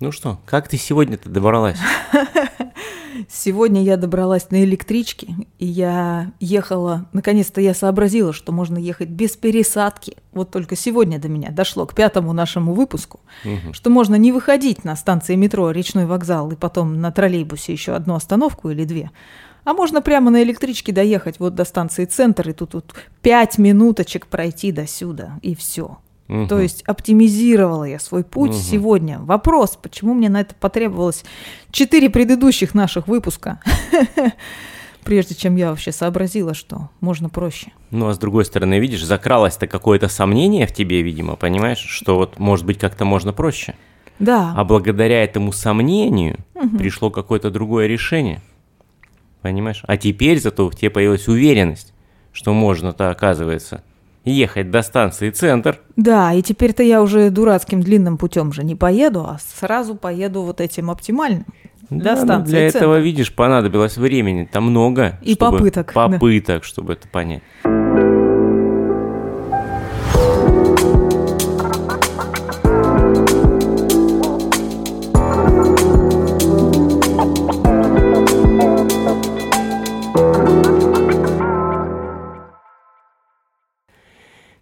Ну что, как ты сегодня-то добралась? Сегодня я добралась на электричке, и я ехала, наконец-то я сообразила, что можно ехать без пересадки. Вот только сегодня до меня дошло к пятому нашему выпуску, Мгм. что можно не выходить на станции метро Речной вокзал и потом на троллейбусе еще одну остановку или две, а можно прямо на электричке доехать вот до станции центр, и тут вот пять минуточек пройти до сюда, и все. Мгм. То есть оптимизировала я свой путь Мгм. сегодня. Вопрос, почему мне на это потребовалось четыре предыдущих наших выпуска, прежде чем я вообще сообразила, что можно проще. Ну, а с другой стороны, видишь, закралось-то какое-то сомнение в тебе, видимо, понимаешь, что вот, может быть, как-то можно проще. Да, А благодаря этому сомнению Мгм. пришло какое-то другое решение. Понимаешь? А теперь зато в тебе появилась уверенность, что можно-то, оказывается, ехать до станции центр. да, и теперь-то я уже дурацким длинным путем же не поеду, а сразу поеду вот этим оптимальным. Да, до ну, станции для центр. этого, видишь, понадобилось времени. Там много. И чтобы- попыток, да. Попыток, чтобы это понять.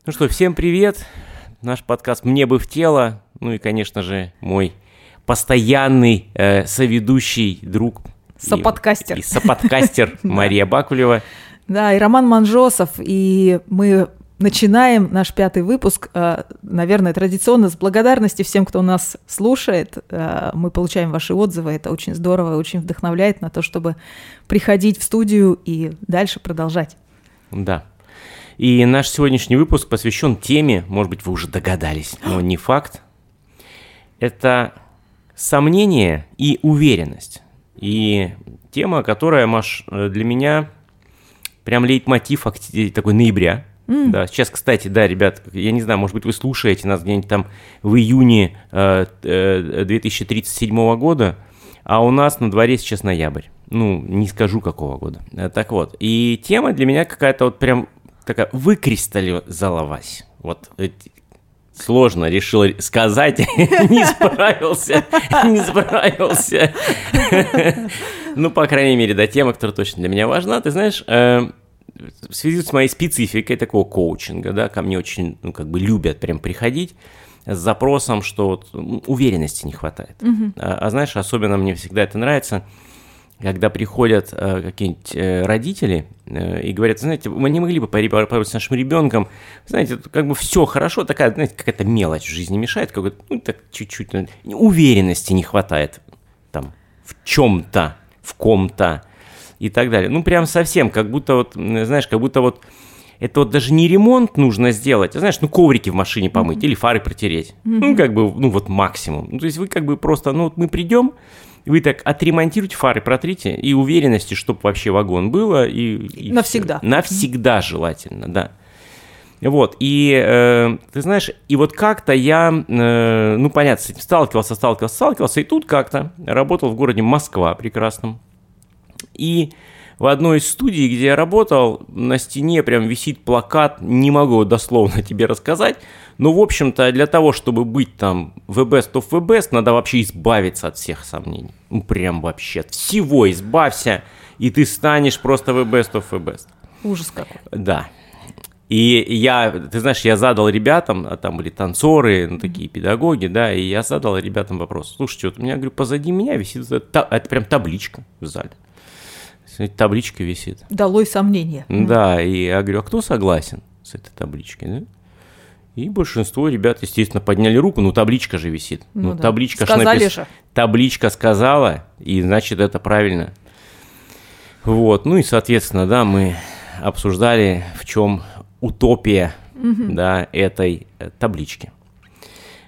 Ну что, всем привет. Наш подкаст «Мне бы в тело». Ну и, конечно же, мой постоянный э, соведущий друг. и- Соподкастер. И, соподкастер Мария Бакулева. Да, и Роман Манжосов, и мы начинаем наш пятый выпуск, э, наверное, традиционно с благодарности всем, кто нас слушает. Э, Мы получаем ваши отзывы, это очень здорово, очень вдохновляет на то, чтобы приходить в студию и дальше продолжать. Да. И наш сегодняшний выпуск посвящен теме, может быть, вы уже догадались, но не факт. Это сомнение и уверенность. И тема, которая, Маш, э, для меня прям лейтмотив акти- такой ноября. Да, сейчас, кстати, да, ребят, я не знаю, может быть, вы слушаете нас где-нибудь там в июне э, э, 2037 года, а у нас на дворе сейчас ноябрь. Ну, не скажу какого года. Э, Так вот, и тема для меня какая-то вот прям такая выкристаллизовалась. Вот эти- сложно решил сказать, не справился, не справился. Ну, по крайней мере, да, тема, которая точно для меня важна. Ты знаешь, э, в связи с моей спецификой такого коучинга, да, ко мне очень, ну, как бы любят прям приходить с запросом, что вот, уверенности не хватает. А, а знаешь, особенно мне всегда это нравится, когда приходят э, какие-нибудь э, родители э, и говорят, знаете, мы не могли бы поработать с нашим ребенком, знаете, тут как бы все хорошо, такая, знаете, какая-то мелочь в жизни мешает, какой-то, ну, так чуть-чуть, ну, уверенности не хватает там в чем-то, в ком-то и так далее. Ну, прям совсем, как будто вот, знаешь, как будто вот это вот даже не ремонт нужно сделать, а знаешь, ну коврики в машине помыть или фары протереть. Ну, как бы, ну вот максимум. Ну, то есть вы как бы просто, ну вот мы придем, вы так отремонтируйте фары, протрите, и уверенности, чтобы вообще вагон было. И, и Навсегда. всё. Навсегда желательно, да. Вот, и э, ты знаешь, и вот как-то я, э, ну, понятно, с этим сталкивался, сталкивался, сталкивался, и тут как-то работал в городе Москва прекрасном. И в одной из студий, где я работал, на стене прям висит плакат, не могу дословно тебе рассказать, но, в общем-то, для того, чтобы быть там the best of the best, надо вообще избавиться от всех сомнений. Ну, прям вообще от всего избавься, и ты станешь просто the best of the best. Ужас какой. Да. И я, ты знаешь, я задал ребятам, а там были танцоры, ну, такие педагоги, да, и я задал ребятам вопрос. Слушайте, вот у меня, говорю, позади меня висит, это прям табличка в зале. Табличка висит. Долой сомнения. Да, и я говорю, а кто согласен с этой табличкой, да? И большинство ребят, естественно, подняли руку, ну табличка же висит. Ну, Ну да. табличка Сказали напис- же. Табличка сказала, и значит это правильно. Вот, ну и, соответственно, да, мы обсуждали, в чем утопия, да, этой э, таблички.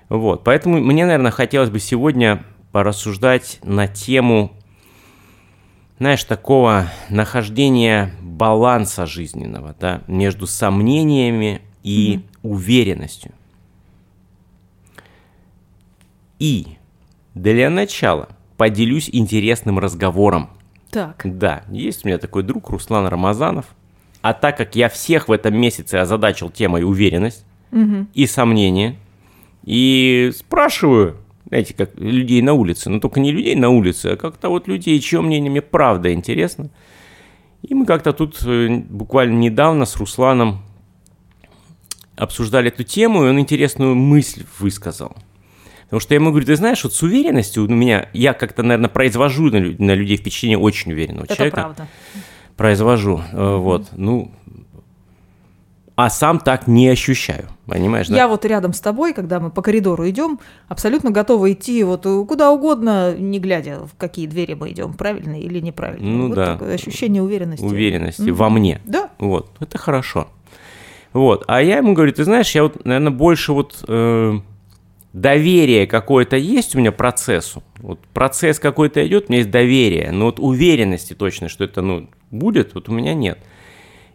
Вот, поэтому мне, наверное, хотелось бы сегодня порассуждать на тему, знаешь, такого нахождения баланса жизненного, да, между сомнениями и уверенностью. И для начала поделюсь интересным разговором. Так. Да, есть у меня такой друг Руслан Рамазанов. А так как я всех в этом месяце озадачил темой уверенность и сомнения, и спрашиваю, знаете, как людей на улице, но только не людей на улице, а как-то вот людей, чье мнение мне правда интересно. И мы как-то тут э, буквально недавно с Русланом обсуждали эту тему, и он интересную мысль высказал. Потому что я ему говорю, ты знаешь, вот с уверенностью у меня, я как-то, наверное, произвожу на, на людей впечатление очень уверенного Это человека. правда. Произвожу, mm-hmm. вот, ну, а сам так не ощущаю, понимаешь? Да? Я вот рядом с тобой, когда мы по коридору идем, абсолютно готова идти вот куда угодно, не глядя, в какие двери мы идем, правильно или неправильно. Ну вот да. такое ощущение уверенности. Уверенности Мгм. во мне. Да. Вот, это хорошо. Вот, а я ему говорю, ты знаешь, я вот, наверное, больше вот э, доверие какое-то есть у меня процессу. Вот процесс какой-то идет, у меня есть доверие, но вот уверенности точно, что это, ну, будет, вот у меня нет.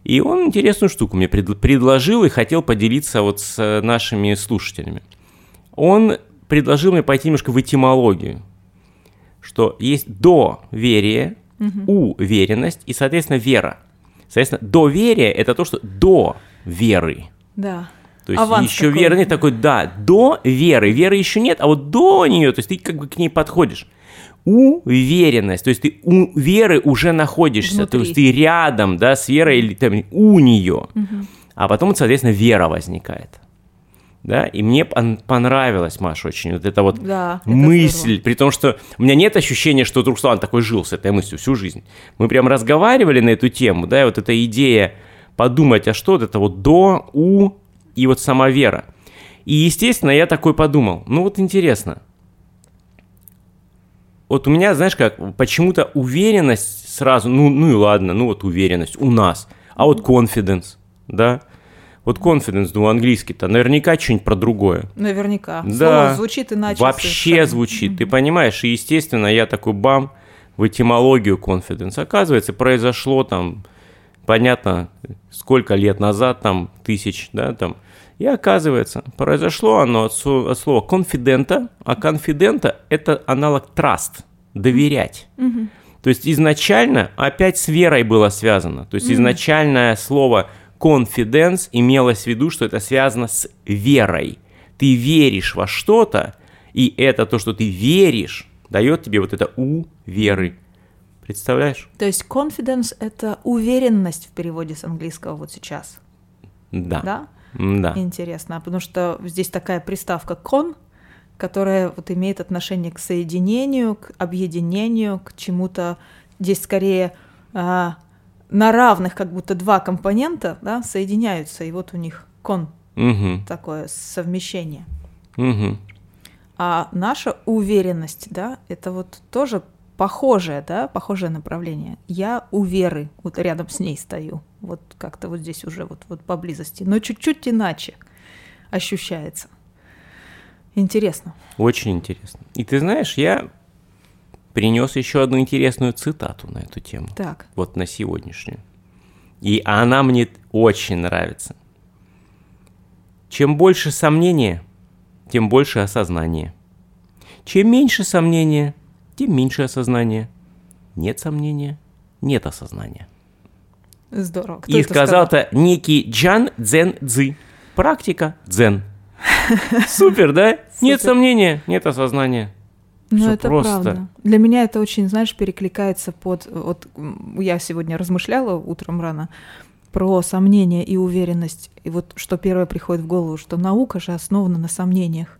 И он интересную штуку мне пред- предложил и хотел поделиться вот с э, нашими слушателями. Он предложил мне пойти немножко в этимологию, что есть доверие, уверенность и, соответственно, вера. Соответственно, доверие – это то, что до веры. Да. То есть Аванс еще такой. веры нет, такой, да, до веры. Веры еще нет, а вот до нее, то есть ты как бы к ней подходишь. Уверенность, то есть ты у веры уже находишься, Внутри. то есть ты рядом, да, с верой или там, у нее. А потом, соответственно, вера возникает. Да, и мне пон- понравилось, Маша, очень вот это вот Да, мысль, при том, что у меня нет ощущения, что Руслан такой жил с этой мыслью всю жизнь. Мы прям разговаривали на эту тему, да, и вот эта идея подумать, а что вот это вот до, у и вот сама вера. И, естественно, я такой подумал, ну вот интересно, вот у меня, знаешь как, почему-то уверенность сразу, ну, ну и ладно, ну вот уверенность у нас, а вот confidence, да, вот confidence, ну английский-то, наверняка что-нибудь про другое. Наверняка. Да. Слово звучит иначе. Вообще совершенно. звучит, ты понимаешь? И, естественно, я такой бам в этимологию confidence. Оказывается, произошло там, понятно, сколько лет назад, там, тысяч, да, там. И оказывается, произошло оно от, слова конфидента, а конфидента – это аналог trust, доверять. То есть изначально опять с верой было связано. То есть изначальное слово confidence имелось в виду, что это связано с верой. Ты веришь во что-то, и это то, что ты веришь, дает тебе вот это у веры. Представляешь? То есть confidence – это уверенность в переводе с английского вот сейчас. Да. Да? Да. Интересно, потому что здесь такая приставка con, которая вот имеет отношение к соединению, к объединению, к чему-то. Здесь скорее а, на равных, как будто два компонента, да, соединяются, и вот у них con Угу. такое совмещение. Угу. А наша уверенность, да, это вот тоже похожее, да, похожее направление. Я у Веры, вот рядом с ней стою, вот как-то вот здесь уже вот, вот поблизости, но чуть-чуть иначе ощущается. Интересно. Очень интересно. И ты знаешь, я принес еще одну интересную цитату на эту тему. Так, вот на сегодняшнюю. И она мне очень нравится. Чем больше сомнения, тем больше осознания. Чем меньше сомнения, тем меньше осознания. Нет сомнения, нет осознания. Здорово. Кто И это сказал это некий Джан Цзэн Цзы. Практика дзен. Супер, да? Нет сомнения, нет осознания. Ну, это просто. правда. Для меня это очень, знаешь, перекликается под... Вот я сегодня размышляла утром рано про сомнения и уверенность. И вот что первое приходит в голову, что наука же основана на сомнениях.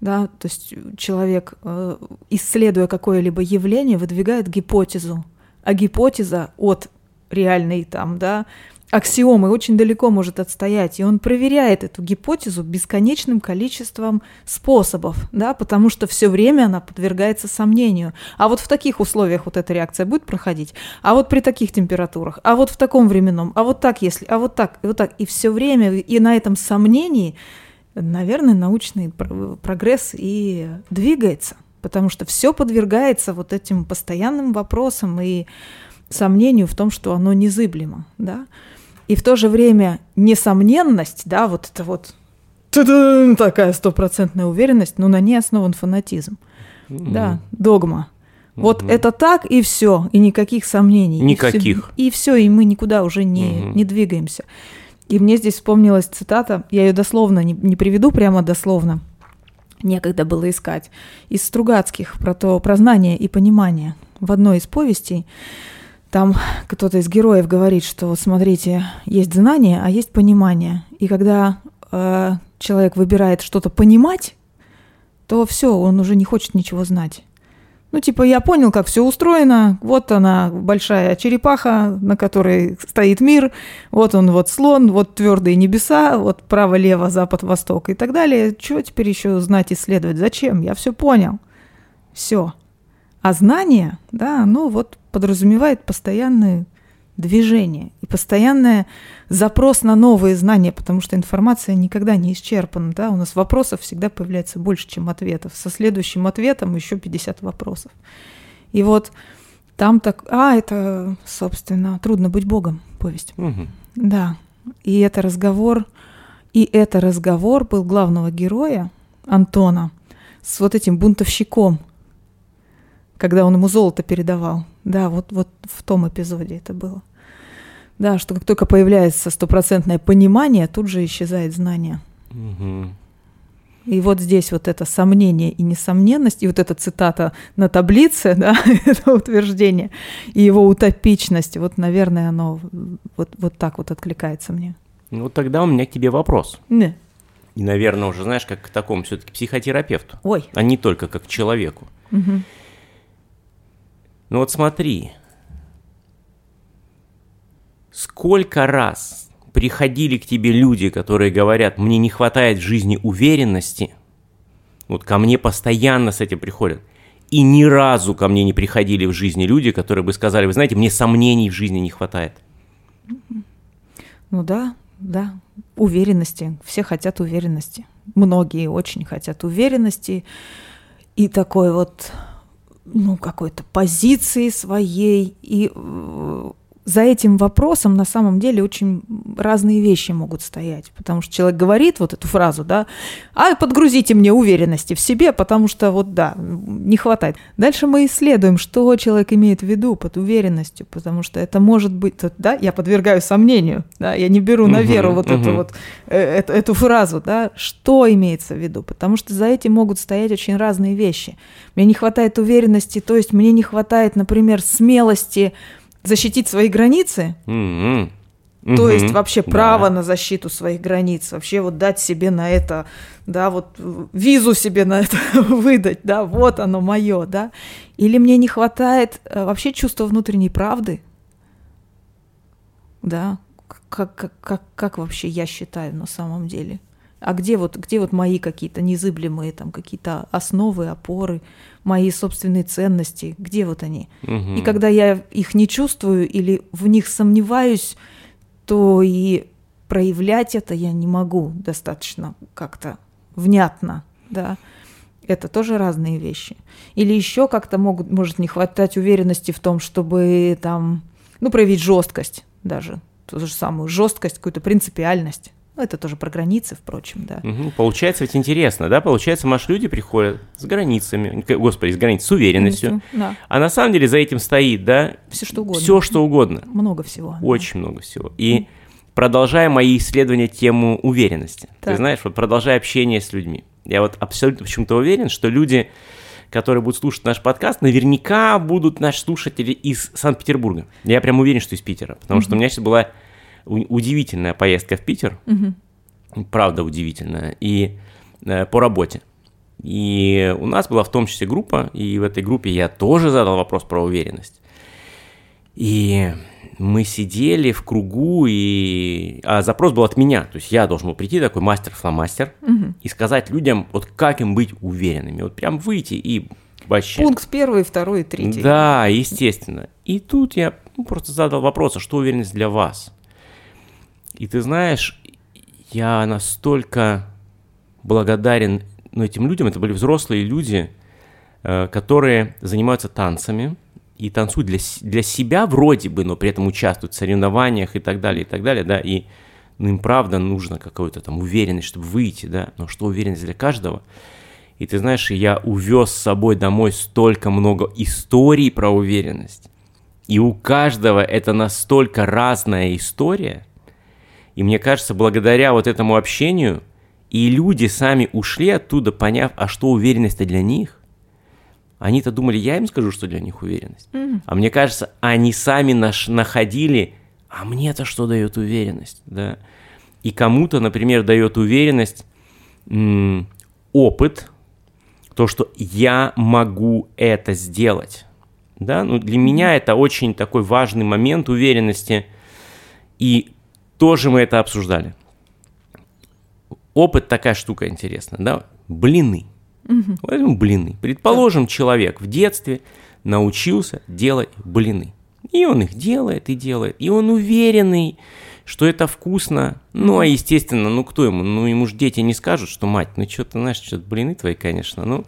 Да, то есть человек, э, исследуя какое-либо явление, выдвигает гипотезу, а гипотеза от реальной там, да, аксиомы очень далеко может отстоять, и он проверяет эту гипотезу бесконечным количеством способов, да, потому что все время она подвергается сомнению. А вот в таких условиях вот эта реакция будет проходить, а вот при таких температурах, а вот в таком временном, а вот так если, а вот так, и вот так, и все время, и на этом сомнении, наверное, научный пр- прогресс и двигается, потому что все подвергается вот этим постоянным вопросам и сомнению в том, что оно незыблемо, да. И в то же время несомненность, да, вот это вот такая стопроцентная уверенность, но на ней основан фанатизм, да, догма. Вот Мгм. это так и все, и никаких сомнений. и Никаких. И все, и мы никуда уже не, Мгм. не двигаемся. И мне здесь вспомнилась цитата, я ее дословно не, не приведу прямо дословно. некогда было искать. Из Стругацких про то, про знание и понимание. В одной из повестей там кто-то из героев говорит, что вот смотрите, есть знание, а есть понимание. И когда э, человек выбирает что-то понимать, то все, он уже не хочет ничего знать. Ну, типа, я понял, как все устроено. Вот она, большая черепаха, на которой стоит мир. Вот он, вот слон, вот твердые небеса, вот право, лево, запад, восток и так далее. Чего теперь еще знать, исследовать? Зачем? Я все понял. Все. А знание, да, ну вот подразумевает постоянное движение и постоянный запрос на новые знания, потому что информация никогда не исчерпана, да, у нас вопросов всегда появляется больше, чем ответов. Со следующим ответом еще 50 вопросов. И вот там так, а, это, собственно, «Трудно быть Богом» повесть. Мгм. Да, и это разговор, и это разговор был главного героя Антона с вот этим бунтовщиком, когда он ему золото передавал. Да, вот, вот в том эпизоде это было. Да, что как только появляется стопроцентное понимание, тут же исчезает знание. Мгм. И вот здесь вот это сомнение и несомненность, и вот эта цитата на таблице, да, это утверждение, и его утопичность, вот, наверное, оно вот, вот так вот откликается мне. Ну, тогда у меня к тебе вопрос. Не. И, наверное, уже знаешь, как к такому все-таки психотерапевту, Ой. а не только как к человеку. Мгм. Ну вот смотри, сколько раз приходили к тебе люди, которые говорят, мне не хватает в жизни уверенности, вот ко мне постоянно с этим приходят, и ни разу ко мне не приходили в жизни люди, которые бы сказали, вы знаете, мне сомнений в жизни не хватает. Ну да, да, уверенности. Все хотят уверенности. Многие очень хотят уверенности и такой вот, ну, какой-то позиции своей. И э, за этим вопросом на самом деле очень разные вещи могут стоять. Потому что человек говорит вот эту фразу, да, а подгрузите мне уверенности в себе, потому что вот да, не хватает. Дальше мы исследуем, что человек имеет в виду под уверенностью, потому что это может быть, да, я подвергаю сомнению, да, я не беру на веру вот эту мгм. вот э, эту, эту фразу, да, что имеется в виду, потому что за этим могут стоять очень разные вещи. Мне не хватает уверенности, то есть мне не хватает, например, смелости защитить свои границы, М-м. то есть вообще Да. право на защиту своих границ, вообще вот дать себе на это, да, вот визу себе на это выдать, да, вот оно мое, да. Или мне не хватает э, вообще чувства внутренней правды, да, как, как, как, как вообще я считаю на самом деле. А где вот, где вот мои какие-то незыблемые там какие-то основы, опоры, мои собственные ценности, где вот они? Мгм. И когда я их не чувствую или в них сомневаюсь, то и проявлять это я не могу достаточно как-то внятно, да. Это тоже разные вещи. Или еще как-то могут, может не хватать уверенности в том, чтобы там, ну, проявить жесткость даже, ту же самую жесткость, какую-то принципиальность. Ну, это тоже про границы, впрочем, да. Мгм. Получается ведь интересно, да? Получается, наши люди приходят с границами, господи, с границ, с уверенностью. Да, А на самом деле за этим стоит, да, все что угодно. все что угодно. Много всего. да. Очень много всего. И продолжая мои исследования тему уверенности, ты Так. знаешь, вот продолжая общение с людьми, я вот абсолютно почему-то уверен, что люди, которые будут слушать наш подкаст, наверняка будут наши слушатели из Санкт-Петербурга. Я прям уверен, что из Питера, потому что у меня сейчас была удивительная поездка в Питер, Мгм. правда удивительная, и э, по работе. И у нас была в том числе группа, и в этой группе я тоже задал вопрос про уверенность. И мы сидели в кругу, и... а запрос был от меня. То есть я должен был прийти, такой мастер-фломастер, Мгм. и сказать людям, вот как им быть уверенными. Вот прям выйти и вообще... Пункт первый, второй и третий. Да, естественно. И тут я ну, просто задал вопрос, а что уверенность для вас? И ты знаешь, я настолько благодарен ну, этим людям, это были взрослые люди, э, которые занимаются танцами и танцуют для, для себя вроде бы, но при этом участвуют в соревнованиях и так далее, и так далее, да, и ну, им правда нужно какую-то там уверенность, чтобы выйти, да, но что уверенность для каждого? И ты знаешь, я увез с собой домой столько много историй про уверенность. И у каждого это настолько разная история. И мне кажется, благодаря вот этому общению И люди сами ушли оттуда, поняв, а что уверенность-то для них? Они-то думали, я им скажу, что для них уверенность. Мгм. А мне кажется, они сами наш, находили, а мне-то что дает уверенность, да? И кому-то, например, дает уверенность м, опыт, то, что я могу это сделать. Да, ну для меня это очень такой важный момент уверенности, и тоже мы это обсуждали. Опыт такая штука интересная, да? Блины. Возьмем блины. Предположим, человек в детстве научился делать блины. И он их делает и делает. И он уверенный, что это вкусно. Ну, а естественно, ну кто ему? Ну, ему же дети не скажут, что мать, ну что ты знаешь, что блины твои, конечно, ну,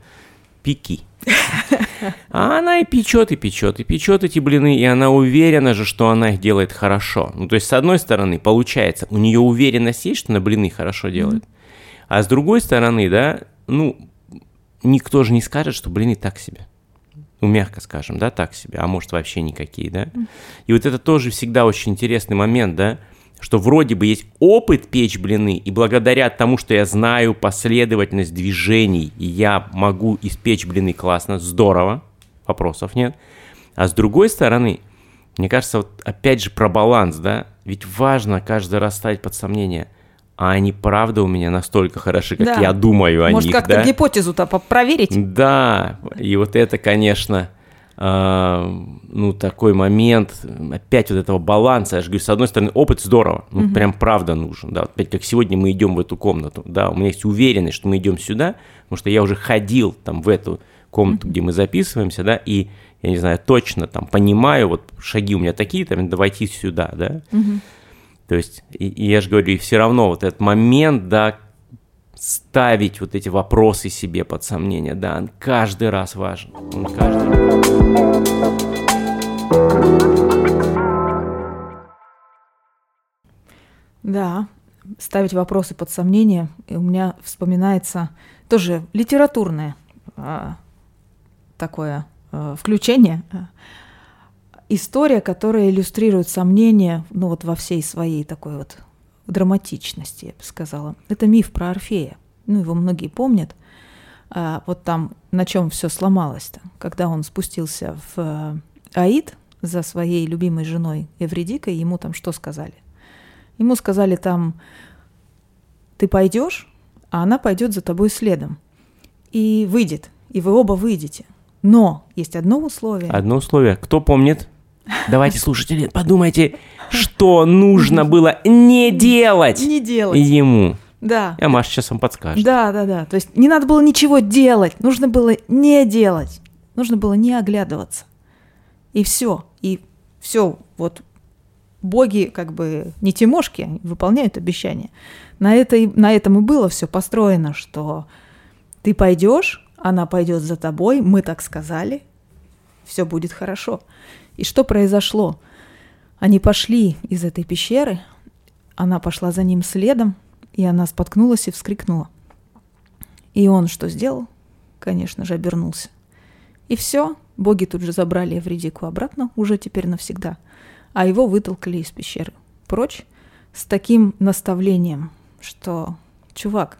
пеки. А она и печет, и печет, и печет эти блины, и она уверена же, что она их делает хорошо. Ну, то есть, с одной стороны, получается, у нее уверенность есть, что она блины хорошо делает. А с другой стороны, да, ну, никто же не скажет, что блины так себе. Ну, мягко скажем, да, так себе, а может вообще никакие, да. И вот это тоже всегда очень интересный момент, да, что вроде бы есть опыт печь блины, и благодаря тому, что я знаю последовательность движений, и я могу испечь блины классно, здорово, вопросов нет. А с другой стороны, мне кажется, вот опять же про баланс, да, ведь важно каждый раз ставить под сомнение, а они правда у меня настолько хороши, как Да. я думаю о Может, них, как-то да? гипотезу-то по- проверить? Да, и вот это, конечно, ну, такой момент, опять вот этого баланса, я же говорю, с одной стороны, опыт здорово, ну, прям правда нужен, да, опять как сегодня мы идем в эту комнату, да, у меня есть уверенность, что мы идем сюда, потому что я уже ходил там в эту комнату, где мы записываемся, да, и, я не знаю, точно там понимаю, вот шаги у меня такие, там, надо войти сюда, да, то есть, и, и я же говорю, и все равно вот этот момент, да, ставить вот эти вопросы себе под сомнение, да, он каждый раз важен. Он каждый раз. Да, ставить вопросы под сомнение. И у меня вспоминается тоже литературное а, такое а, включение. История, которая иллюстрирует сомнения, ну вот во всей своей такой вот драматичности, я бы сказала. Это миф про Орфея. Ну, его многие помнят. А, вот там на чем все сломалось-то, когда он спустился в э, Аид за своей любимой женой Эвредикой, ему там что сказали? Ему сказали там, ты пойдешь, а она пойдет за тобой следом. И выйдет, и вы оба выйдете. Но есть одно условие. Одно условие. Кто помнит? Давайте, слушатели, подумайте, что нужно было не делать Не делать. ему. Да. А Маша сейчас вам подскажет. Да, да, да. То есть не надо было ничего делать, нужно было не делать, нужно было не оглядываться. И все. И все. Вот боги как бы не тимошки, выполняют обещания. На, это на этом и было все построено, что ты пойдешь, она пойдет за тобой, мы так сказали, все будет хорошо. И что произошло? Они пошли из этой пещеры, она пошла за ним следом, и она споткнулась и вскрикнула. И он что сделал? Конечно же, обернулся. И все, боги тут же забрали Эвредику обратно, уже теперь навсегда, а его вытолкали из пещеры. Прочь с таким наставлением, что, чувак,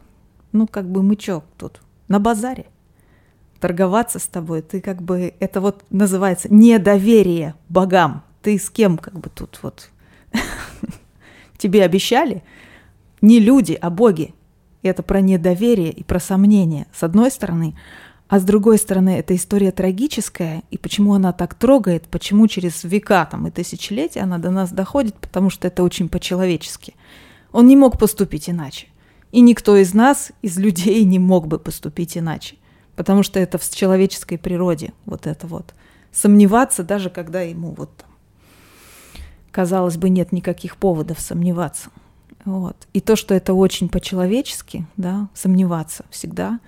ну как бы мы чё тут, на базаре? Торговаться с тобой, ты как бы, это вот называется недоверие богам. Ты с кем как бы тут вот тебе обещали, не люди, а боги. Это про недоверие и про сомнение, с одной стороны. А с другой стороны, это история трагическая, и почему она так трогает, почему через века там, и тысячелетия она до нас доходит, потому что это очень по-человечески. Он не мог поступить иначе. И никто из нас, из людей, не мог бы поступить иначе. Потому что это в человеческой природе, вот это вот. Сомневаться, даже когда ему вот казалось бы, нет никаких поводов сомневаться. Вот. И то, что это очень по-человечески, да, сомневаться всегда,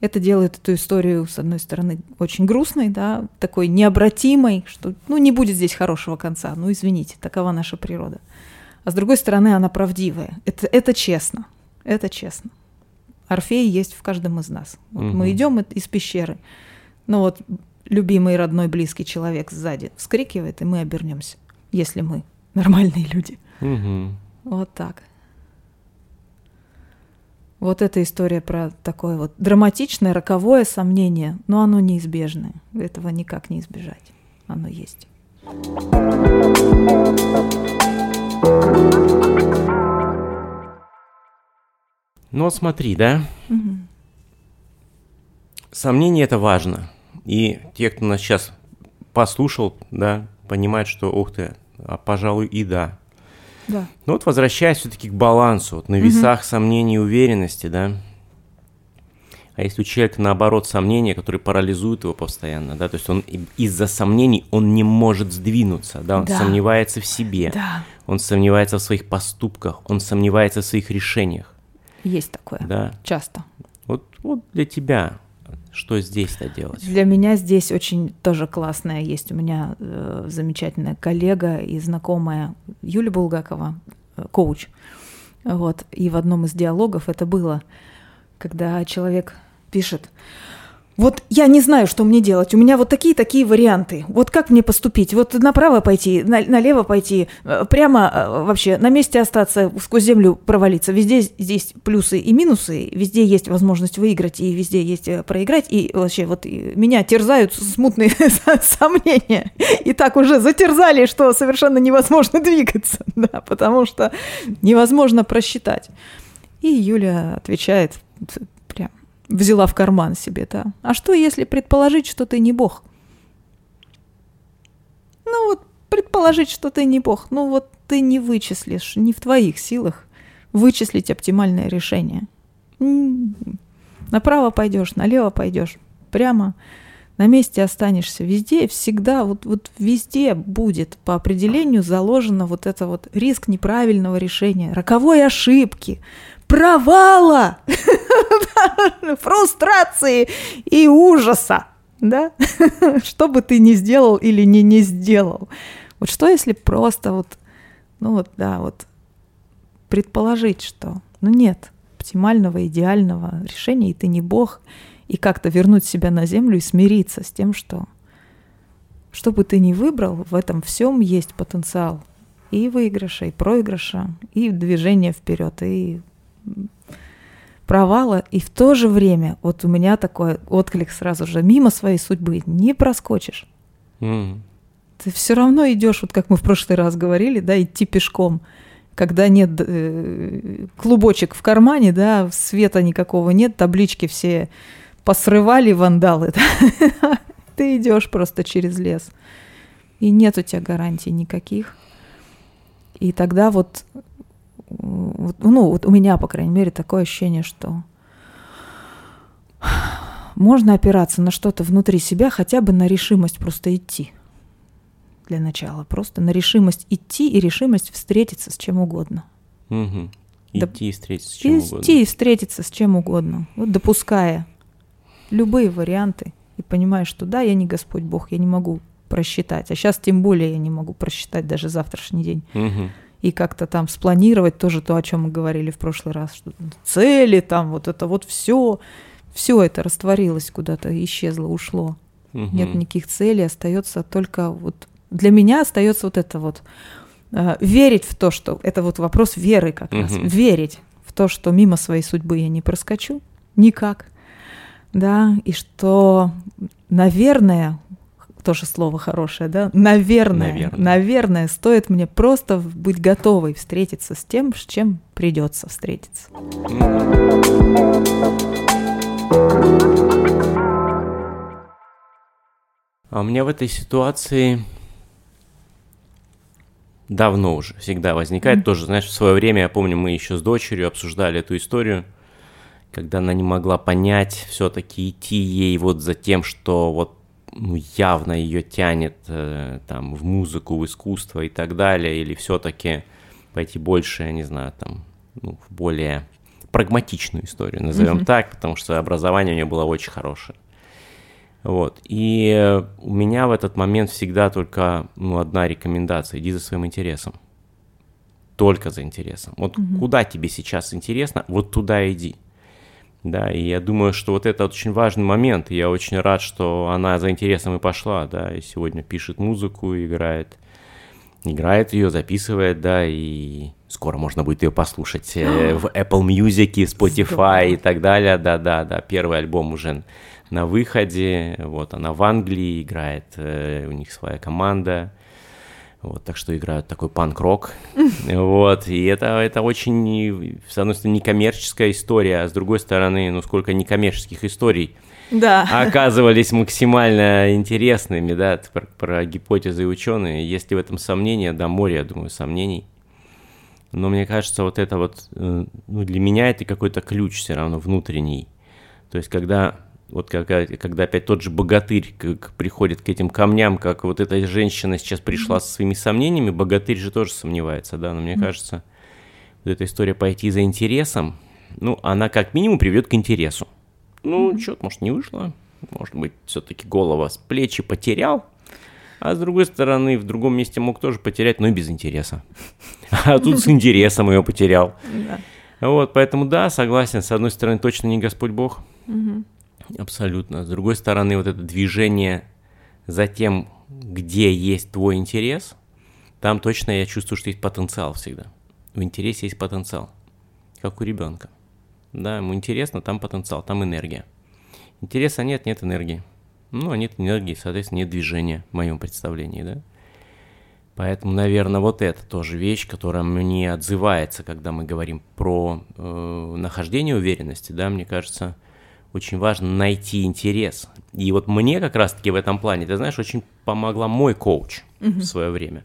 это делает эту историю, с одной стороны, очень грустной, да, такой необратимой, что, ну, не будет здесь хорошего конца, ну, извините, такова наша природа. А с другой стороны, она правдивая. Это, это честно, это честно. Орфей есть в каждом из нас. Вот Мгм. Мы идем из пещеры, ну вот любимый, родной, близкий человек сзади вскрикивает, и мы обернемся, если мы нормальные люди. Мгм. Вот так. Вот эта история про такое вот драматичное, роковое сомнение, но оно неизбежное. Этого никак не избежать. Оно есть. Ну вот смотри, да? Сомнение это важно. И те, кто нас сейчас послушал, да, понимают, что, ух ты, а, пожалуй, и да. Да. Ну вот возвращаясь все-таки к балансу, вот на весах сомнений и уверенности, да. А если у человека наоборот сомнения, которые парализуют его постоянно, да, то есть он из-за сомнений он не может сдвинуться, да, он Да. сомневается в себе, Да, он сомневается в своих поступках, он сомневается в своих решениях, есть такое. да. Часто. Вот, вот для тебя что здесь-то делать? Для меня здесь очень тоже классная есть у меня э, замечательная коллега и знакомая Юлия Булгакова, э, коуч. Вот. И в одном из диалогов это было, когда человек пишет, вот я не знаю, что мне делать. У меня вот такие-такие варианты. Вот как мне поступить? Вот направо пойти, на- налево пойти, э, прямо э, вообще на месте остаться, сквозь землю провалиться. Везде здесь плюсы и минусы, везде есть возможность выиграть и везде есть э, проиграть. И вообще вот меня терзают смутные сомнения. И так уже затерзали, что совершенно невозможно двигаться, да, потому что невозможно просчитать. И Юля отвечает, взяла в карман себе, да. А что, если предположить, что ты не бог? Ну вот, предположить, что ты не бог. Ну вот ты не вычислишь, не в твоих силах вычислить оптимальное решение. М, Направо пойдешь, налево пойдешь, прямо на месте останешься. Везде, всегда, вот, вот везде будет по определению заложено вот это вот риск неправильного решения, роковой ошибки, провала, фрустрации и ужаса, да? Что бы ты ни сделал или не не сделал. Вот что если просто вот, ну вот, да, вот предположить, что, ну нет оптимального, идеального решения, и ты не бог, и как-то вернуть себя на землю и смириться с тем, что что бы ты ни выбрал, в этом всем есть потенциал и выигрыша, и проигрыша, и движения вперед, и провала, и в то же время, вот у меня такой отклик сразу же, мимо своей судьбы не проскочишь. М, Ты все равно идешь, вот как мы в прошлый раз говорили, да, идти пешком, когда нет э, клубочек в кармане, да, света никакого нет, таблички все посрывали вандалы, да. ты идешь просто через лес, и нет у тебя гарантий никаких. И тогда вот, ну, вот у меня, по крайней мере, такое ощущение, что можно опираться на что-то внутри себя, хотя бы на решимость просто идти для начала. Просто на решимость идти и решимость встретиться с чем угодно. Да- Идти и встретиться с чем идти угодно. и встретиться с чем угодно. Вот допуская любые варианты и понимая, что да, я не Господь Бог, я не могу просчитать. А сейчас тем более я не могу просчитать даже завтрашний день. Мгм. И как-то там спланировать тоже то, о чем мы говорили в прошлый раз, что цели там, вот это вот все, все это растворилось куда-то, исчезло, ушло. Мгм. Нет никаких целей, остается только вот для меня остается вот это вот э, верить в то, что это вот вопрос веры как раз, Мгм. верить в то, что мимо своей судьбы я не проскочу никак, да, и что, наверное, тоже слово хорошее, да, наверное, Наверное. наверное, стоит мне просто быть готовой встретиться с тем, с чем придется встретиться. А у меня в этой ситуации давно уже всегда возникает Мгм. тоже, знаешь, в свое время, я помню, мы еще с дочерью обсуждали эту историю, когда она не могла понять все-таки идти ей вот за тем, что вот ну, явно ее тянет э, там в музыку, в искусство и так далее, или все-таки пойти больше, я не знаю, там, ну, в более прагматичную историю, назовем Мгм. так, потому что образование у нее было очень хорошее. Вот. И у меня в этот момент всегда только ну, одна рекомендация. Иди за своим интересом. Только за интересом. Вот Мгм. куда тебе сейчас интересно, вот туда иди. Да, и я думаю, что вот это очень важный момент. И я очень рад, что она за интересом и пошла, да, и сегодня пишет музыку, играет, играет ее, записывает, да, и Скоро можно будет ее послушать э, в Apple Music, Spotify и так далее. Да-да-да, первый альбом уже на выходе. Вот она в Англии играет, э, у них своя команда. Вот, так что играют такой панк-рок. Вот, и это, это очень, с одной стороны, некоммерческая история, а с другой стороны, ну, сколько некоммерческих историй да. оказывались максимально интересными, да, про, про гипотезы и ученые. Есть ли в этом сомнения? Да, море, я думаю, сомнений. Но мне кажется, вот это вот, э, ну, для меня это какой-то ключ все равно внутренний. То есть, когда вот когда, когда опять тот же богатырь как, приходит к этим камням, как вот эта женщина сейчас пришла mm-hmm. со своими сомнениями, богатырь же тоже сомневается, да, но мне mm-hmm. кажется, вот эта история пойти за интересом, ну, она как минимум приведет к интересу. Ну, mm-hmm. что-то, может, не вышло, может быть, все-таки голова с плечи потерял, а с другой стороны, в другом месте мог тоже потерять, но и без интереса. А тут с интересом ее потерял. Вот, поэтому да, согласен, с одной стороны, точно не Господь Бог, Абсолютно. С другой стороны, вот это движение за тем, где есть твой интерес, там точно я чувствую, что есть потенциал всегда. В интересе есть потенциал, как у ребенка. Да, ему интересно, там потенциал, там энергия. Интереса нет, нет энергии. Ну, а нет энергии, соответственно, нет движения в моем представлении, да. Поэтому, наверное, вот это тоже вещь, которая мне отзывается, когда мы говорим про э, нахождение уверенности, да, мне кажется, очень важно найти интерес. И вот мне как раз-таки в этом плане, ты знаешь, очень помогла мой коуч в свое время.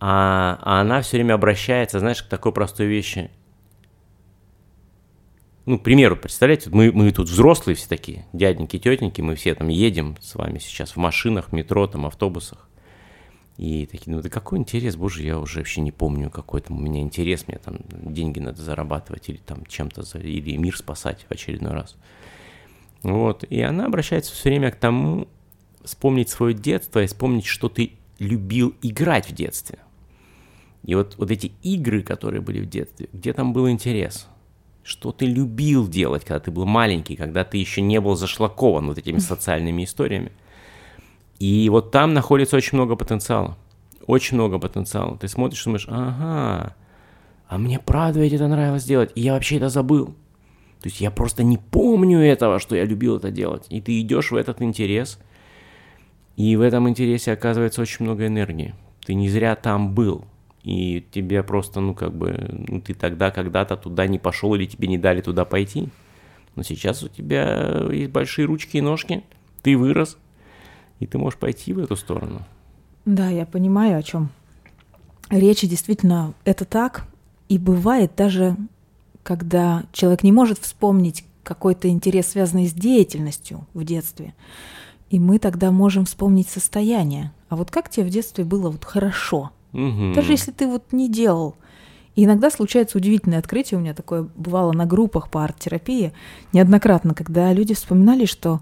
А, а она все время обращается, знаешь, к такой простой вещи. Ну, к примеру, представляете, мы, мы тут взрослые все такие, дяденьки, тетеньки, мы все там едем с вами сейчас в машинах, метро, там, автобусах. И такие, ну да какой интерес, боже, я уже вообще не помню, какой там у меня интерес, мне там деньги надо зарабатывать или там чем-то, или мир спасать в очередной раз. Вот, и она обращается все время к тому, вспомнить свое детство и вспомнить, что ты любил играть в детстве. И вот, вот эти игры, которые были в детстве, где там был интерес? Что ты любил делать, когда ты был маленький, когда ты еще не был зашлакован вот этими социальными историями? И вот там находится очень много потенциала. Очень много потенциала. Ты смотришь и думаешь, ага, а мне правда ведь это нравилось делать, и я вообще это забыл. То есть я просто не помню этого, что я любил это делать. И ты идешь в этот интерес, и в этом интересе оказывается очень много энергии. Ты не зря там был. И тебе просто, ну, как бы, ну, ты тогда когда-то туда не пошел или тебе не дали туда пойти. Но сейчас у тебя есть большие ручки и ножки, ты вырос, и ты можешь пойти в эту сторону. Да, я понимаю, о чем речь. Действительно, это так. И бывает даже, когда человек не может вспомнить какой-то интерес, связанный с деятельностью в детстве. И мы тогда можем вспомнить состояние. А вот как тебе в детстве было вот хорошо? Угу. Даже если ты вот не делал. И иногда случается удивительное открытие. У меня такое бывало на группах по арт-терапии неоднократно, когда люди вспоминали, что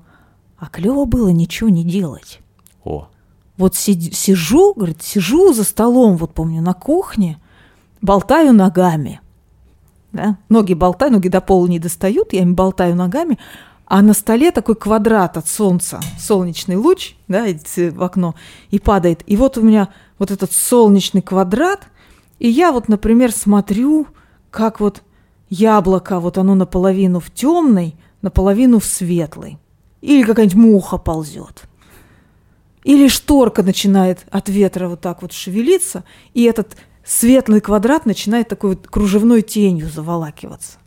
а клево было ничего не делать. О. Вот сижу, говорит, сижу за столом, вот помню, на кухне, болтаю ногами. Да? Ноги болтаю, ноги до пола не достают, я им болтаю ногами, а на столе такой квадрат от солнца, солнечный луч, да, в окно, и падает. И вот у меня вот этот солнечный квадрат, и я вот, например, смотрю, как вот яблоко, вот оно наполовину в темной, наполовину в светлой. Или какая-нибудь муха ползет. Или шторка начинает от ветра вот так вот шевелиться, и этот светлый квадрат начинает такой вот кружевной тенью заволакиваться.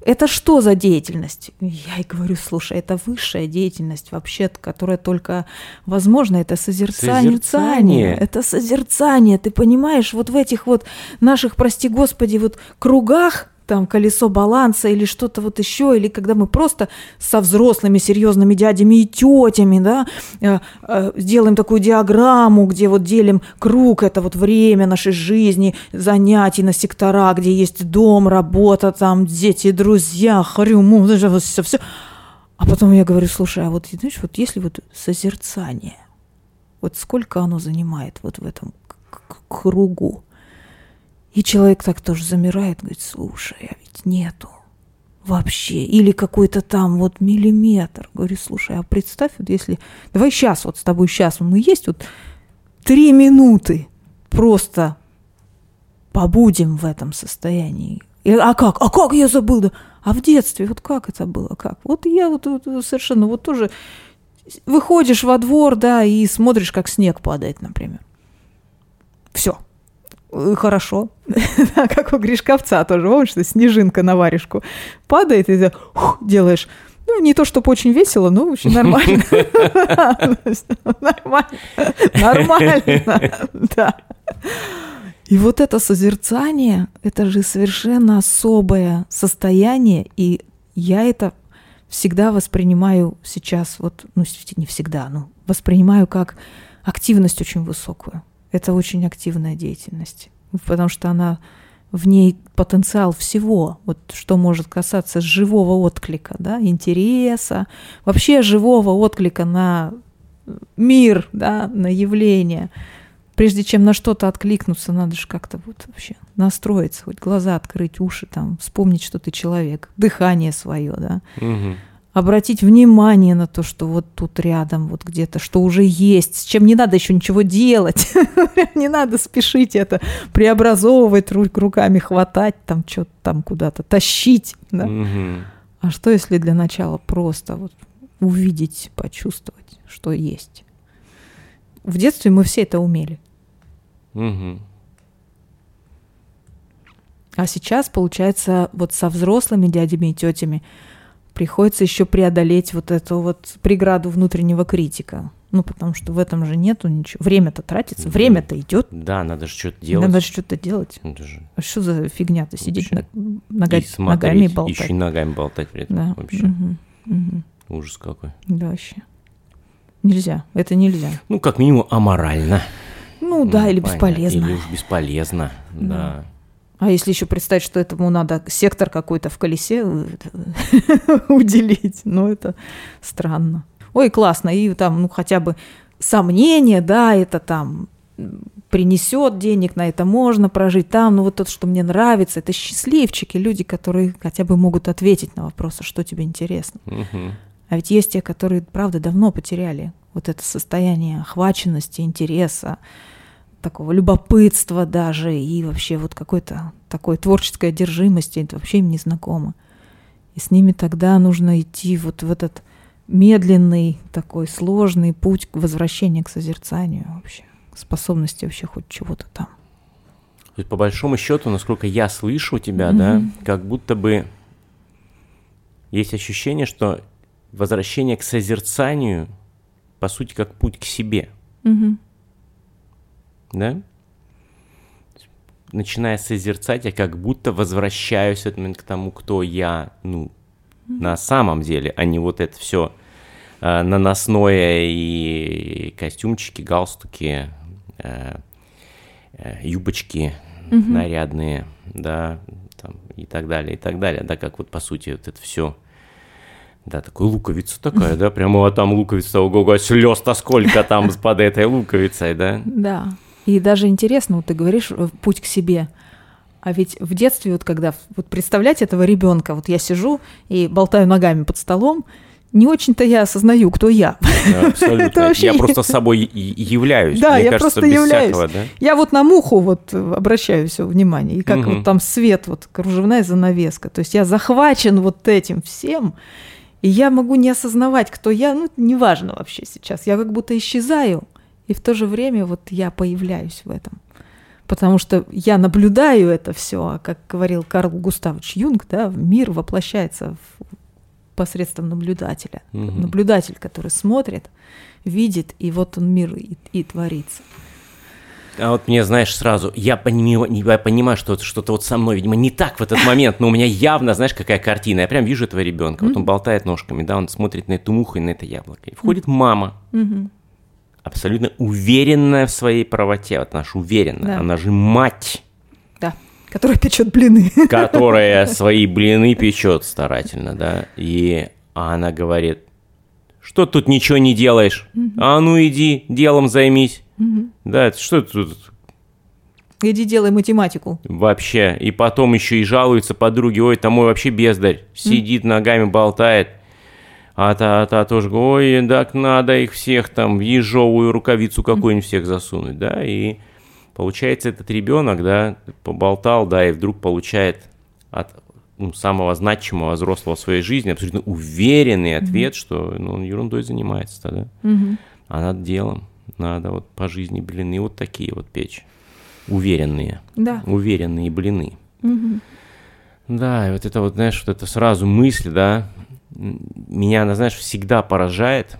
Это что за деятельность? Я и говорю, слушай, это высшая деятельность вообще, которая только возможно, это созерцание. созерцание. Это созерцание, ты понимаешь, вот в этих вот наших, прости господи, вот кругах, там колесо баланса или что-то вот еще, или когда мы просто со взрослыми серьезными дядями и тетями, да, э, э, сделаем такую диаграмму, где вот делим круг, это вот время нашей жизни, занятий на сектора, где есть дом, работа, там дети, друзья, хрюму, все, все. А потом я говорю, слушай, а вот, знаешь, вот если вот созерцание, вот сколько оно занимает вот в этом кругу? И человек так тоже замирает, говорит, слушай, а ведь нету вообще. Или какой-то там вот миллиметр. Говорю, слушай, а представь, вот если... Давай сейчас, вот с тобой сейчас, ну есть вот три минуты просто побудем в этом состоянии. И, а как? А как я забыл? Да? А в детстве вот как это было? Как? Вот я вот, вот совершенно вот тоже выходишь во двор, да, и смотришь, как снег падает, например. Все. Хорошо. как у Гришковца тоже, помнишь, что снежинка на варежку падает, и ты делаешь ну, не то, чтобы очень весело, но очень нормально. Нормально. Нормально, да. И вот это созерцание, это же совершенно особое состояние, и я это всегда воспринимаю сейчас, вот, ну, не всегда, но воспринимаю как активность очень высокую. Это очень активная деятельность, потому что она в ней потенциал всего, вот что может касаться живого отклика, да, интереса, вообще живого отклика на мир, да, на явление. Прежде чем на что-то откликнуться, надо же как-то вот вообще настроиться, хоть глаза открыть, уши там, вспомнить, что ты человек, дыхание свое, да. Угу обратить внимание на то, что вот тут рядом, вот где-то, что уже есть, с чем не надо еще ничего делать, не надо спешить это преобразовывать, руками хватать, там что-то там куда-то тащить. Да? А что если для начала просто вот увидеть, почувствовать, что есть? В детстве мы все это умели. А сейчас, получается, вот со взрослыми дядями и тетями – приходится еще преодолеть вот эту вот преграду внутреннего критика. Ну, потому что в этом же нету ничего. Время-то тратится, время-то идет. Да, надо же что-то делать. Надо же что-то делать. Это же... А что за фигня-то сидеть на, нога... и смотреть, ногами и болтать? Еще и ногами болтать при этом да. вообще. Угу, угу. Ужас какой. Да, вообще. Нельзя, это нельзя. Ну, как минимум, аморально. Ну, да, ну, или понятно. бесполезно. Или уж бесполезно, да. да. А если еще представить, что этому надо сектор какой-то в колесе уделить, ну это странно. Ой, классно, и там, ну хотя бы сомнение, да, это там принесет денег, на это можно прожить там, ну вот то, что мне нравится, это счастливчики, люди, которые хотя бы могут ответить на вопросы, что тебе интересно. А ведь есть те, которые, правда, давно потеряли вот это состояние охваченности, интереса, такого любопытства даже и вообще вот какой-то такой творческой одержимости, это вообще им не знакомо. И с ними тогда нужно идти вот в этот медленный, такой сложный путь к возвращению к созерцанию вообще, к способности вообще хоть чего-то там. То есть, по большому счету, насколько я слышу тебя, mm-hmm. да, как будто бы есть ощущение, что возвращение к созерцанию, по сути, как путь к себе. Mm-hmm да? Начиная созерцать, я как будто возвращаюсь в этот момент к тому, кто я, ну, на самом деле, а не вот это все э, наносное и костюмчики, галстуки, э, э, юбочки mm-hmm. нарядные, да, там, и так далее, и так далее, да, как вот по сути вот это все да, такой луковица такая, да, прямо вот там луковица, ого-го, слез-то сколько там под этой луковицей, да? Да. И даже интересно, вот ты говоришь э, путь к себе. А ведь в детстве, вот когда вот представлять этого ребенка, вот я сижу и болтаю ногами под столом, не очень-то я осознаю, кто я. Абсолютно. вообще... Я просто собой являюсь. Да, Мне я кажется, просто являюсь. Всякого, да? Я вот на муху вот обращаю все внимание. И как угу. вот там свет, вот кружевная занавеска. То есть я захвачен вот этим всем. И я могу не осознавать, кто я. Ну, неважно вообще сейчас. Я как будто исчезаю. И в то же время вот я появляюсь в этом. Потому что я наблюдаю это все, а как говорил Карл Густавович Юнг, да, мир воплощается в, посредством наблюдателя. Угу. Наблюдатель, который смотрит, видит, и вот он мир и, и творится. А вот мне, знаешь, сразу, я понимаю, я понимаю, что что-то вот со мной, видимо, не так в этот момент, но у меня явно, знаешь, какая картина. Я прям вижу этого ребенка, вот он болтает ножками, да, он смотрит на эту муху и на это яблоко. И входит мама, абсолютно уверенная в своей правоте. Вот наша уверенная. Да. Она же мать. Да. Которая печет блины. Которая свои блины печет старательно, да. И она говорит, что тут ничего не делаешь? Угу. А ну иди, делом займись. Угу. Да, что тут? Иди делай математику. Вообще. И потом еще и жалуется подруге, ой, там мой вообще бездарь. Сидит, ногами болтает. А та, та тоже, ой, так надо их всех там в ежовую рукавицу какую-нибудь всех засунуть, да, и Получается, этот ребенок, да, поболтал, да, и вдруг получает от ну, самого значимого взрослого в своей жизни абсолютно уверенный ответ, mm-hmm. что ну, он ерундой занимается тогда. Mm-hmm. А над делом надо вот по жизни блины вот такие вот печь. Уверенные. Да. Уверенные блины. Mm-hmm. Да, и вот это вот, знаешь, вот это сразу мысль, да, меня, она, знаешь, всегда поражает.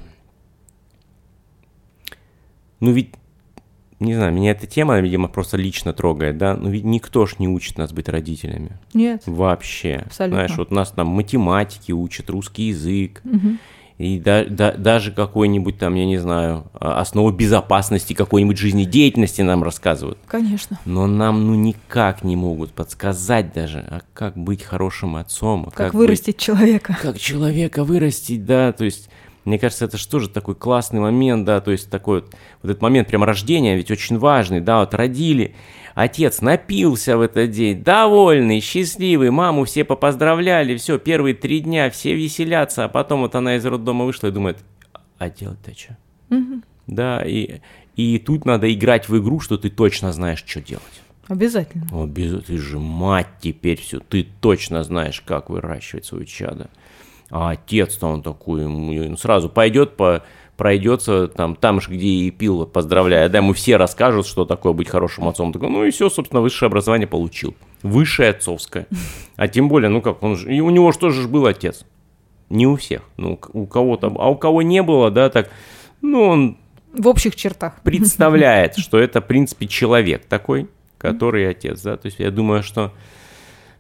Ну ведь не знаю, меня эта тема, видимо, просто лично трогает, да, но ведь никто ж не учит нас быть родителями. Нет. Вообще. Абсолютно. Знаешь, вот нас там математики учат, русский язык, угу. И да, да, даже какой-нибудь там, я не знаю, а, основу безопасности какой-нибудь жизнедеятельности нам рассказывают. Конечно. Но нам, ну, никак не могут подсказать даже, а как быть хорошим отцом. А как, как вырастить быть, человека. Как человека вырастить, да, то есть мне кажется, это же тоже такой классный момент, да, то есть такой вот, вот этот момент прям рождения ведь очень важный, да, вот родили, отец напился в этот день, довольный, счастливый, маму все попоздравляли, все, первые три дня все веселятся, а потом вот она из роддома вышла и думает, а делать-то что? Угу. Да, и, и тут надо играть в игру, что ты точно знаешь, что делать. Обязательно. Обязательно. Ты же мать теперь все. Ты точно знаешь, как выращивать свое чадо. А отец-то он такой, ему сразу пойдет по пройдется там, там же, где и пил, поздравляя, да, ему все расскажут, что такое быть хорошим отцом. такой, ну и все, собственно, высшее образование получил. Высшее отцовское. А тем более, ну как, он же, и у него же тоже был отец. Не у всех. Ну, у кого-то, а у кого не было, да, так, ну, он... В общих чертах. Представляет, что это, в принципе, человек такой, который отец, да, то есть я думаю, что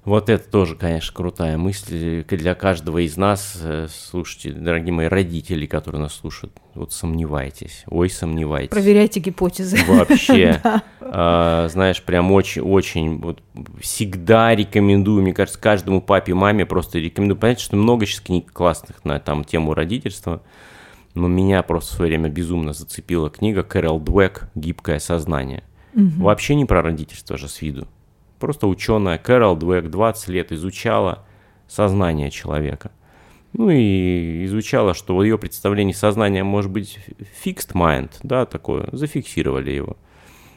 вот это тоже, конечно, крутая мысль для каждого из нас. Э, слушайте, дорогие мои родители, которые нас слушают, вот сомневайтесь, ой, сомневайтесь. Проверяйте гипотезы. Вообще, а, знаешь, прям очень-очень, вот всегда рекомендую, мне кажется, каждому папе, маме просто рекомендую. Понятно, что много сейчас книг классных на там тему родительства, но меня просто в свое время безумно зацепила книга Кэрол Двек «Гибкое сознание». Вообще не про родительство же с виду Просто ученая Кэрол Двек 20 лет изучала сознание человека. Ну и изучала, что в ее представлении сознания может быть fixed mind, да, такое, зафиксировали его.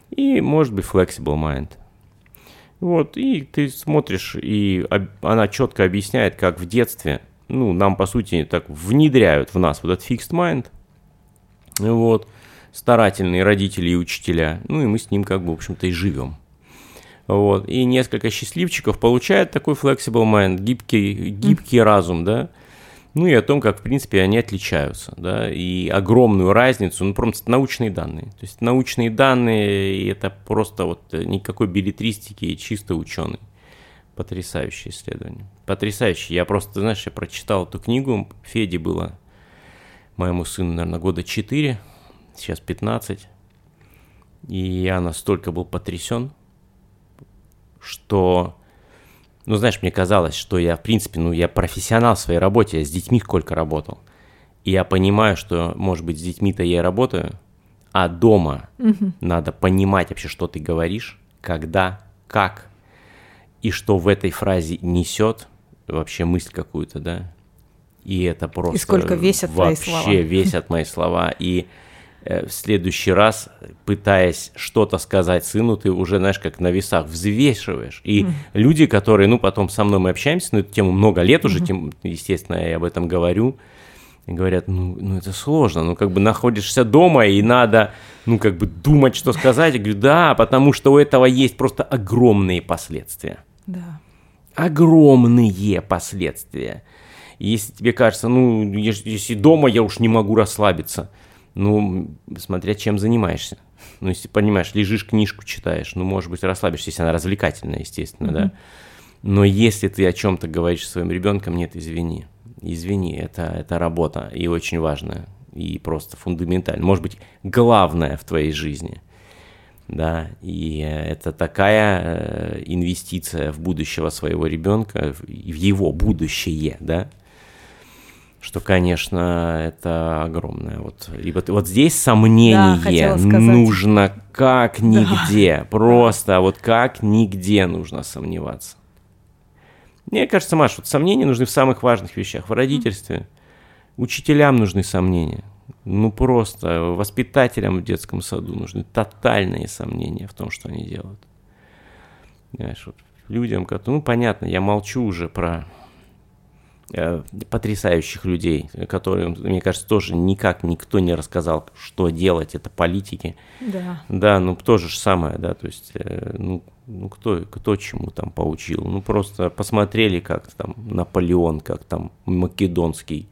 И может быть flexible mind. Вот, и ты смотришь, и она четко объясняет, как в детстве, ну, нам, по сути, так внедряют в нас вот этот fixed mind, вот, старательные родители и учителя, ну, и мы с ним, как бы, в общем-то, и живем. Вот. И несколько счастливчиков получают такой flexible mind, гибкий, гибкий mm. разум, да. Ну и о том, как, в принципе, они отличаются, да, и огромную разницу, ну, просто научные данные. То есть научные данные, и это просто вот никакой билетристики, чисто ученый. Потрясающее исследование. Потрясающее. Я просто, знаешь, я прочитал эту книгу, Феде было, моему сыну, наверное, года 4, сейчас 15, и я настолько был потрясен, что, ну, знаешь, мне казалось, что я, в принципе, ну, я профессионал в своей работе, я с детьми сколько работал. И я понимаю, что, может быть, с детьми-то я работаю, а дома угу. надо понимать вообще, что ты говоришь, когда, как, и что в этой фразе несет вообще мысль какую-то, да. И это просто... И сколько весят твои слова. Вообще весят мои слова. И в следующий раз, пытаясь что-то сказать сыну, ты уже, знаешь, как на весах взвешиваешь. И mm. люди, которые, ну, потом со мной мы общаемся на эту тему много лет уже, mm-hmm. тем, естественно, я об этом говорю, и говорят, ну, ну, это сложно, ну, как бы находишься дома, и надо, ну, как бы думать, что сказать. Я говорю, да, потому что у этого есть просто огромные последствия. Да. Огромные последствия. если тебе кажется, ну, если дома я уж не могу расслабиться – ну, смотря чем занимаешься. Ну, если понимаешь, лежишь, книжку читаешь, ну, может быть, расслабишься, если она развлекательная, естественно, mm-hmm. да. Но если ты о чем-то говоришь своим ребенком, нет, извини. Извини, это, это работа и очень важная, и просто фундаментальная. Может быть, главная в твоей жизни. Да, и это такая э, инвестиция в будущего своего ребенка, в его будущее, да, что, конечно, это огромное. Вот, и вот, вот здесь сомнение да, нужно как нигде, да. просто вот как нигде нужно сомневаться. Мне кажется, Маш, вот сомнения нужны в самых важных вещах. В родительстве учителям нужны сомнения. Ну просто воспитателям в детском саду нужны тотальные сомнения в том, что они делают. Знаешь, вот людям, которые, ну понятно, я молчу уже про потрясающих людей, которые, мне кажется, тоже никак никто не рассказал, что делать, это политики. Да. Да, ну тоже же самое, да, то есть, э, ну, ну кто, кто чему там поучил, ну просто посмотрели как там Наполеон, как там Македонский,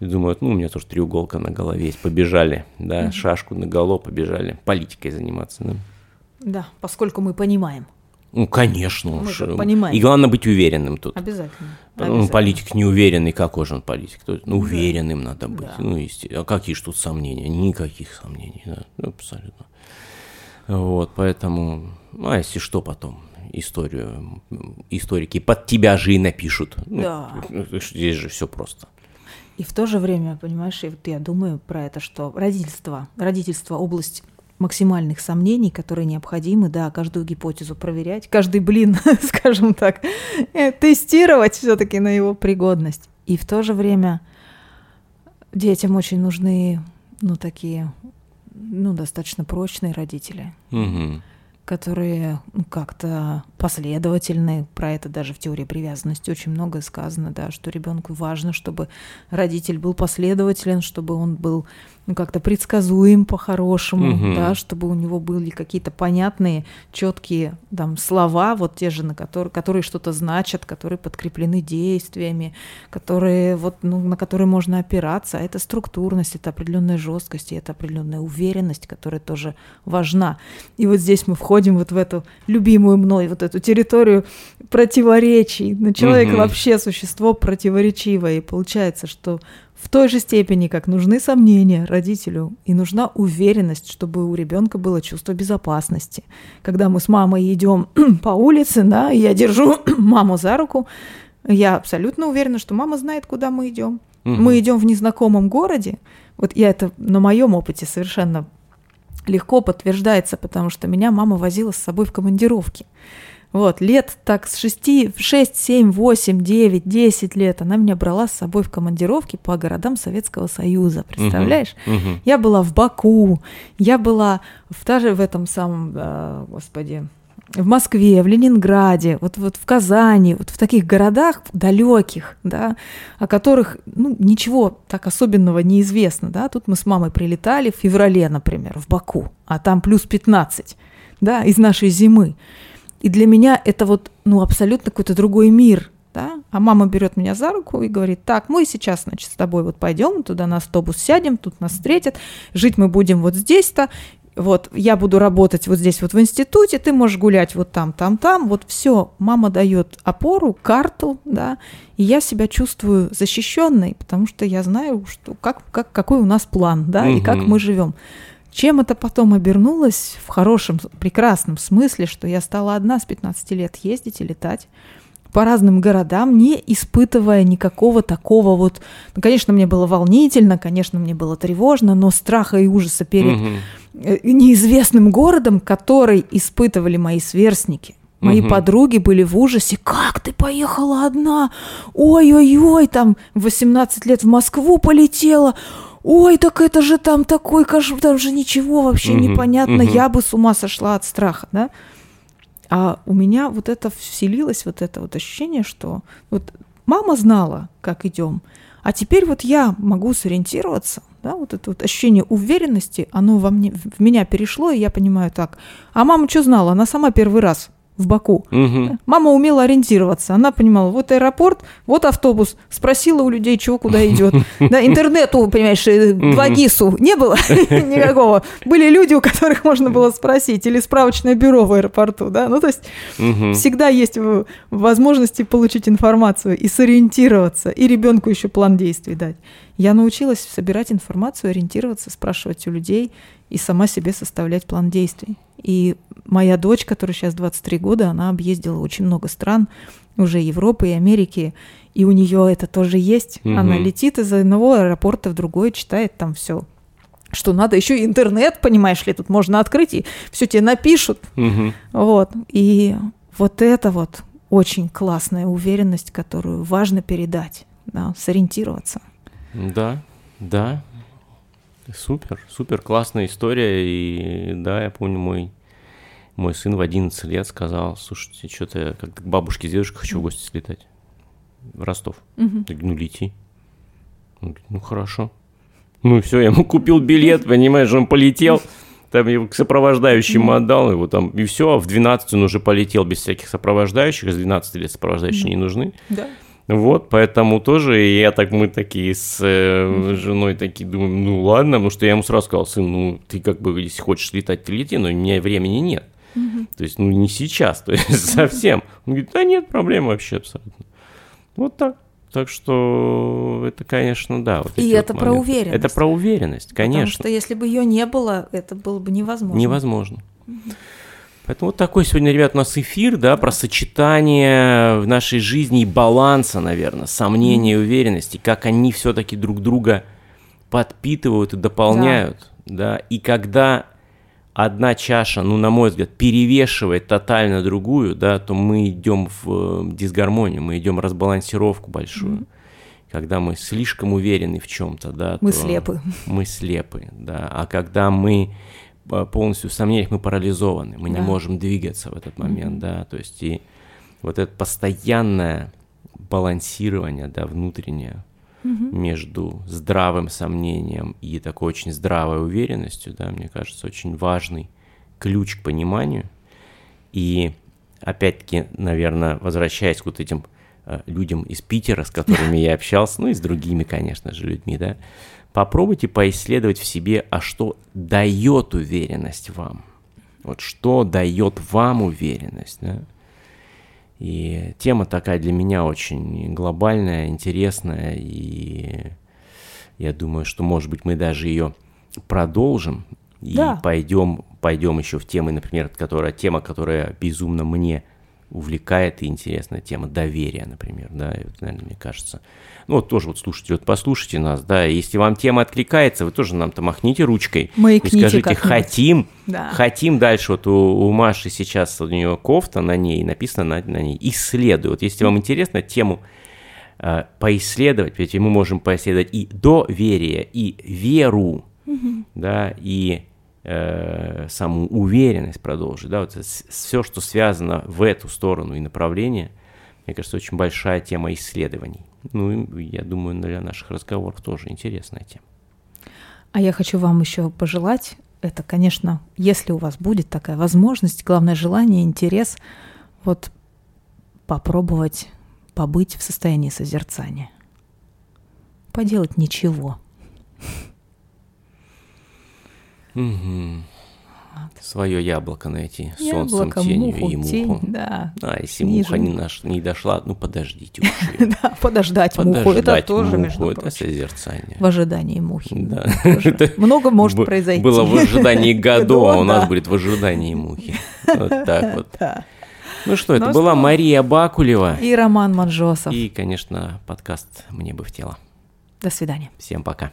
и думают, ну у меня тоже треуголка на голове есть, побежали, да, mm шашку на голову побежали, политикой заниматься, да. Да, поскольку мы понимаем. Ну, конечно. Мы уж. понимаем. И главное быть уверенным тут. Обязательно. Ну, Обязательно. политик неуверенный, какой же он политик? То есть, Ну, Да. уверенным надо быть. Да. Ну, есте- а какие же тут сомнения? Никаких сомнений, да, ну, абсолютно. Вот, поэтому, ну, а если что потом, историю, историки под тебя же и напишут. Ну, Да. Здесь же все просто. И в то же время, понимаешь, я думаю про это, что родительство, родительство область максимальных сомнений, которые необходимы, да, каждую гипотезу проверять, каждый блин, скажем так, э, тестировать все-таки на его пригодность. И в то же время детям очень нужны, ну, такие, ну, достаточно прочные родители, которые ну, как-то последовательны. Про это даже в теории привязанности очень много сказано, да, что ребенку важно, чтобы родитель был последователен, чтобы он был ну, как-то предсказуем по-хорошему, Мгм. да, чтобы у него были какие-то понятные, четкие там слова, вот те же, на которые, которые что-то значат, которые подкреплены действиями, которые вот, ну, на которые можно опираться. А это структурность, это определенная жесткость, и это определенная уверенность, которая тоже важна. И вот здесь мы входим вот в эту любимую мной, вот эту территорию противоречий. Но человек Мгм. вообще существо противоречивое. И получается, что в той же степени, как нужны сомнения родителю, и нужна уверенность, чтобы у ребенка было чувство безопасности. Когда мы с мамой идем по улице, да, и я держу маму за руку, я абсолютно уверена, что мама знает, куда мы идем. Мгм. Мы идем в незнакомом городе. Вот я это на моем опыте совершенно легко подтверждается, потому что меня мама возила с собой в командировки. Вот, лет так с 6, 6, 7, 8, 9, 10 лет она меня брала с собой в командировки по городам Советского Союза, представляешь? Мгм. Я была в Баку, я была в, даже в этом самом, а, господи, в Москве, в Ленинграде, вот, вот в Казани, вот в таких городах далеких, да, о которых ну, ничего так особенного не известно, да. Тут мы с мамой прилетали в феврале, например, в Баку, а там плюс 15, да, из нашей зимы. И для меня это вот, ну, абсолютно какой-то другой мир, да, а мама берет меня за руку и говорит, так, мы сейчас, значит, с тобой вот пойдем, туда на автобус сядем, тут нас встретят, жить мы будем вот здесь-то, вот, я буду работать вот здесь вот в институте, ты можешь гулять вот там, там, там, вот все, мама дает опору, карту, да, и я себя чувствую защищенной, потому что я знаю, что как, как, какой у нас план, да, и как мы живем. Чем это потом обернулось в хорошем, прекрасном смысле, что я стала одна с 15 лет ездить и летать по разным городам, не испытывая никакого такого вот... Ну, конечно, мне было волнительно, конечно, мне было тревожно, но страха и ужаса перед э, неизвестным городом, который испытывали мои сверстники. Мои Мгм. подруги были в ужасе. Как ты поехала одна? Ой-ой-ой, там в 18 лет в Москву полетела. Ой, так это же там такой кошмар, там же ничего вообще Мгм, непонятно. мгм. Я бы с ума сошла от страха, да? А у меня вот это вселилось, вот это вот ощущение, что вот мама знала, как идем, а теперь вот я могу сориентироваться, да, вот это вот ощущение уверенности, оно во мне, в меня перешло, и я понимаю так. А мама что знала? Она сама первый раз в Баку. Мгм. Мама умела ориентироваться. Она понимала, вот аэропорт, вот автобус. Спросила у людей, чего куда идет. Да, интернету, понимаешь, э, Мгм. 2GIS не было никакого. Были люди, у которых можно было спросить, или справочное бюро в аэропорту, да. Ну, то есть Мгм. всегда есть в- возможности получить информацию и сориентироваться, и ребенку еще план действий дать. Я научилась собирать информацию, ориентироваться, спрашивать у людей и сама себе составлять план действий. И моя дочь, которая сейчас 23 года, она объездила очень много стран, уже Европы и Америки, и у нее это тоже есть. Она Мгм. летит из одного аэропорта в другой, читает там все. Что надо еще интернет, понимаешь ли, тут можно открыть, и все тебе напишут. Мгм. Вот. И вот это вот очень классная уверенность, которую важно передать, да, сориентироваться. Да, да. Супер, супер, классная история. И да, я помню, мой, мой сын в 11 лет сказал, слушайте, что-то как к бабушке с дедушкой хочу в гости слетать. В Ростов. Я говорю, ну лети. Он говорит, ну хорошо. Ну все, я ему купил билет, понимаешь, он полетел. Там его к сопровождающему отдал его там, и все, а в 12 он уже полетел без всяких сопровождающих, с 12 лет сопровождающие не нужны. Да. Вот, поэтому тоже я так, мы такие с э, женой такие думаем, ну ладно, потому что я ему сразу сказал, сын, ну ты как бы, если хочешь летать, ты лети, но у меня времени нет. То есть, ну не сейчас, то есть совсем. Он говорит, да нет проблем вообще абсолютно. Вот так. Так что это, конечно, да. вот И эти вот это про моменты. уверенность. Это про уверенность, Потому конечно. что если бы ее не было, это было бы невозможно. Невозможно. Поэтому вот такой сегодня, ребят, у нас эфир, да, про сочетание в нашей жизни и баланса, наверное, сомнения и уверенности, как они все-таки друг друга подпитывают и дополняют, да. и когда одна чаша, ну, на мой взгляд, перевешивает тотально другую, да, то мы идем в э, дисгармонию, мы идем в разбалансировку большую. Когда мы слишком уверены в чем-то, да, Мы слепы. мы слепы, да. А когда мы полностью в сомнениях, мы парализованы, мы не Да. можем двигаться в этот момент, да. То есть и вот это постоянное балансирование, да, внутреннее между здравым сомнением и такой очень здравой уверенностью, да, мне кажется, очень важный ключ к пониманию. И опять-таки, наверное, возвращаясь к вот этим э, людям из Питера, с которыми я общался, ну и с другими, конечно же, людьми, да, попробуйте поисследовать в себе, а что дает уверенность вам. Вот что дает вам уверенность, да. И тема такая для меня очень глобальная, интересная, и я думаю, что, может быть, мы даже ее продолжим и Да. пойдем, пойдем еще в темы, например, которая тема, которая безумно мне увлекает и интересная тема доверия, например, да, и вот, наверное, мне кажется. Ну, вот тоже вот слушайте, вот послушайте нас, да, и если вам тема откликается, вы тоже нам-то махните ручкой и Маякните скажите, хотим, Да. хотим дальше, вот у, у Маши сейчас у нее кофта на ней, написано на, на ней, исследуй. Вот если вам интересно тему э, поисследовать, ведь мы можем поисследовать и доверие, и веру, да, и э, саму уверенность продолжить, да, вот все, что связано в эту сторону и направление, мне кажется, очень большая тема исследований. Ну, я думаю, для наших разговоров тоже интересная тема. А я хочу вам еще пожелать, это, конечно, если у вас будет такая возможность, главное желание, интерес, вот попробовать побыть в состоянии созерцания. Поделать ничего. Свое яблоко найти, солнцем, Яблоко, тенью муху, и муху. тень, да. А, если Ниже. муха не, наш, не дошла, ну подождите. Да, подождать, муху. Это тоже, между это прочим, созерцание. в ожидании мухи. Да. Это Много может произойти. Было в ожидании году, а у нас будет в ожидании мухи. Вот так вот. Ну что, это Ну была? Мария Бакулева. И Роман Манжосов. И, конечно, подкаст «Мне бы в тело». До свидания. Всем пока.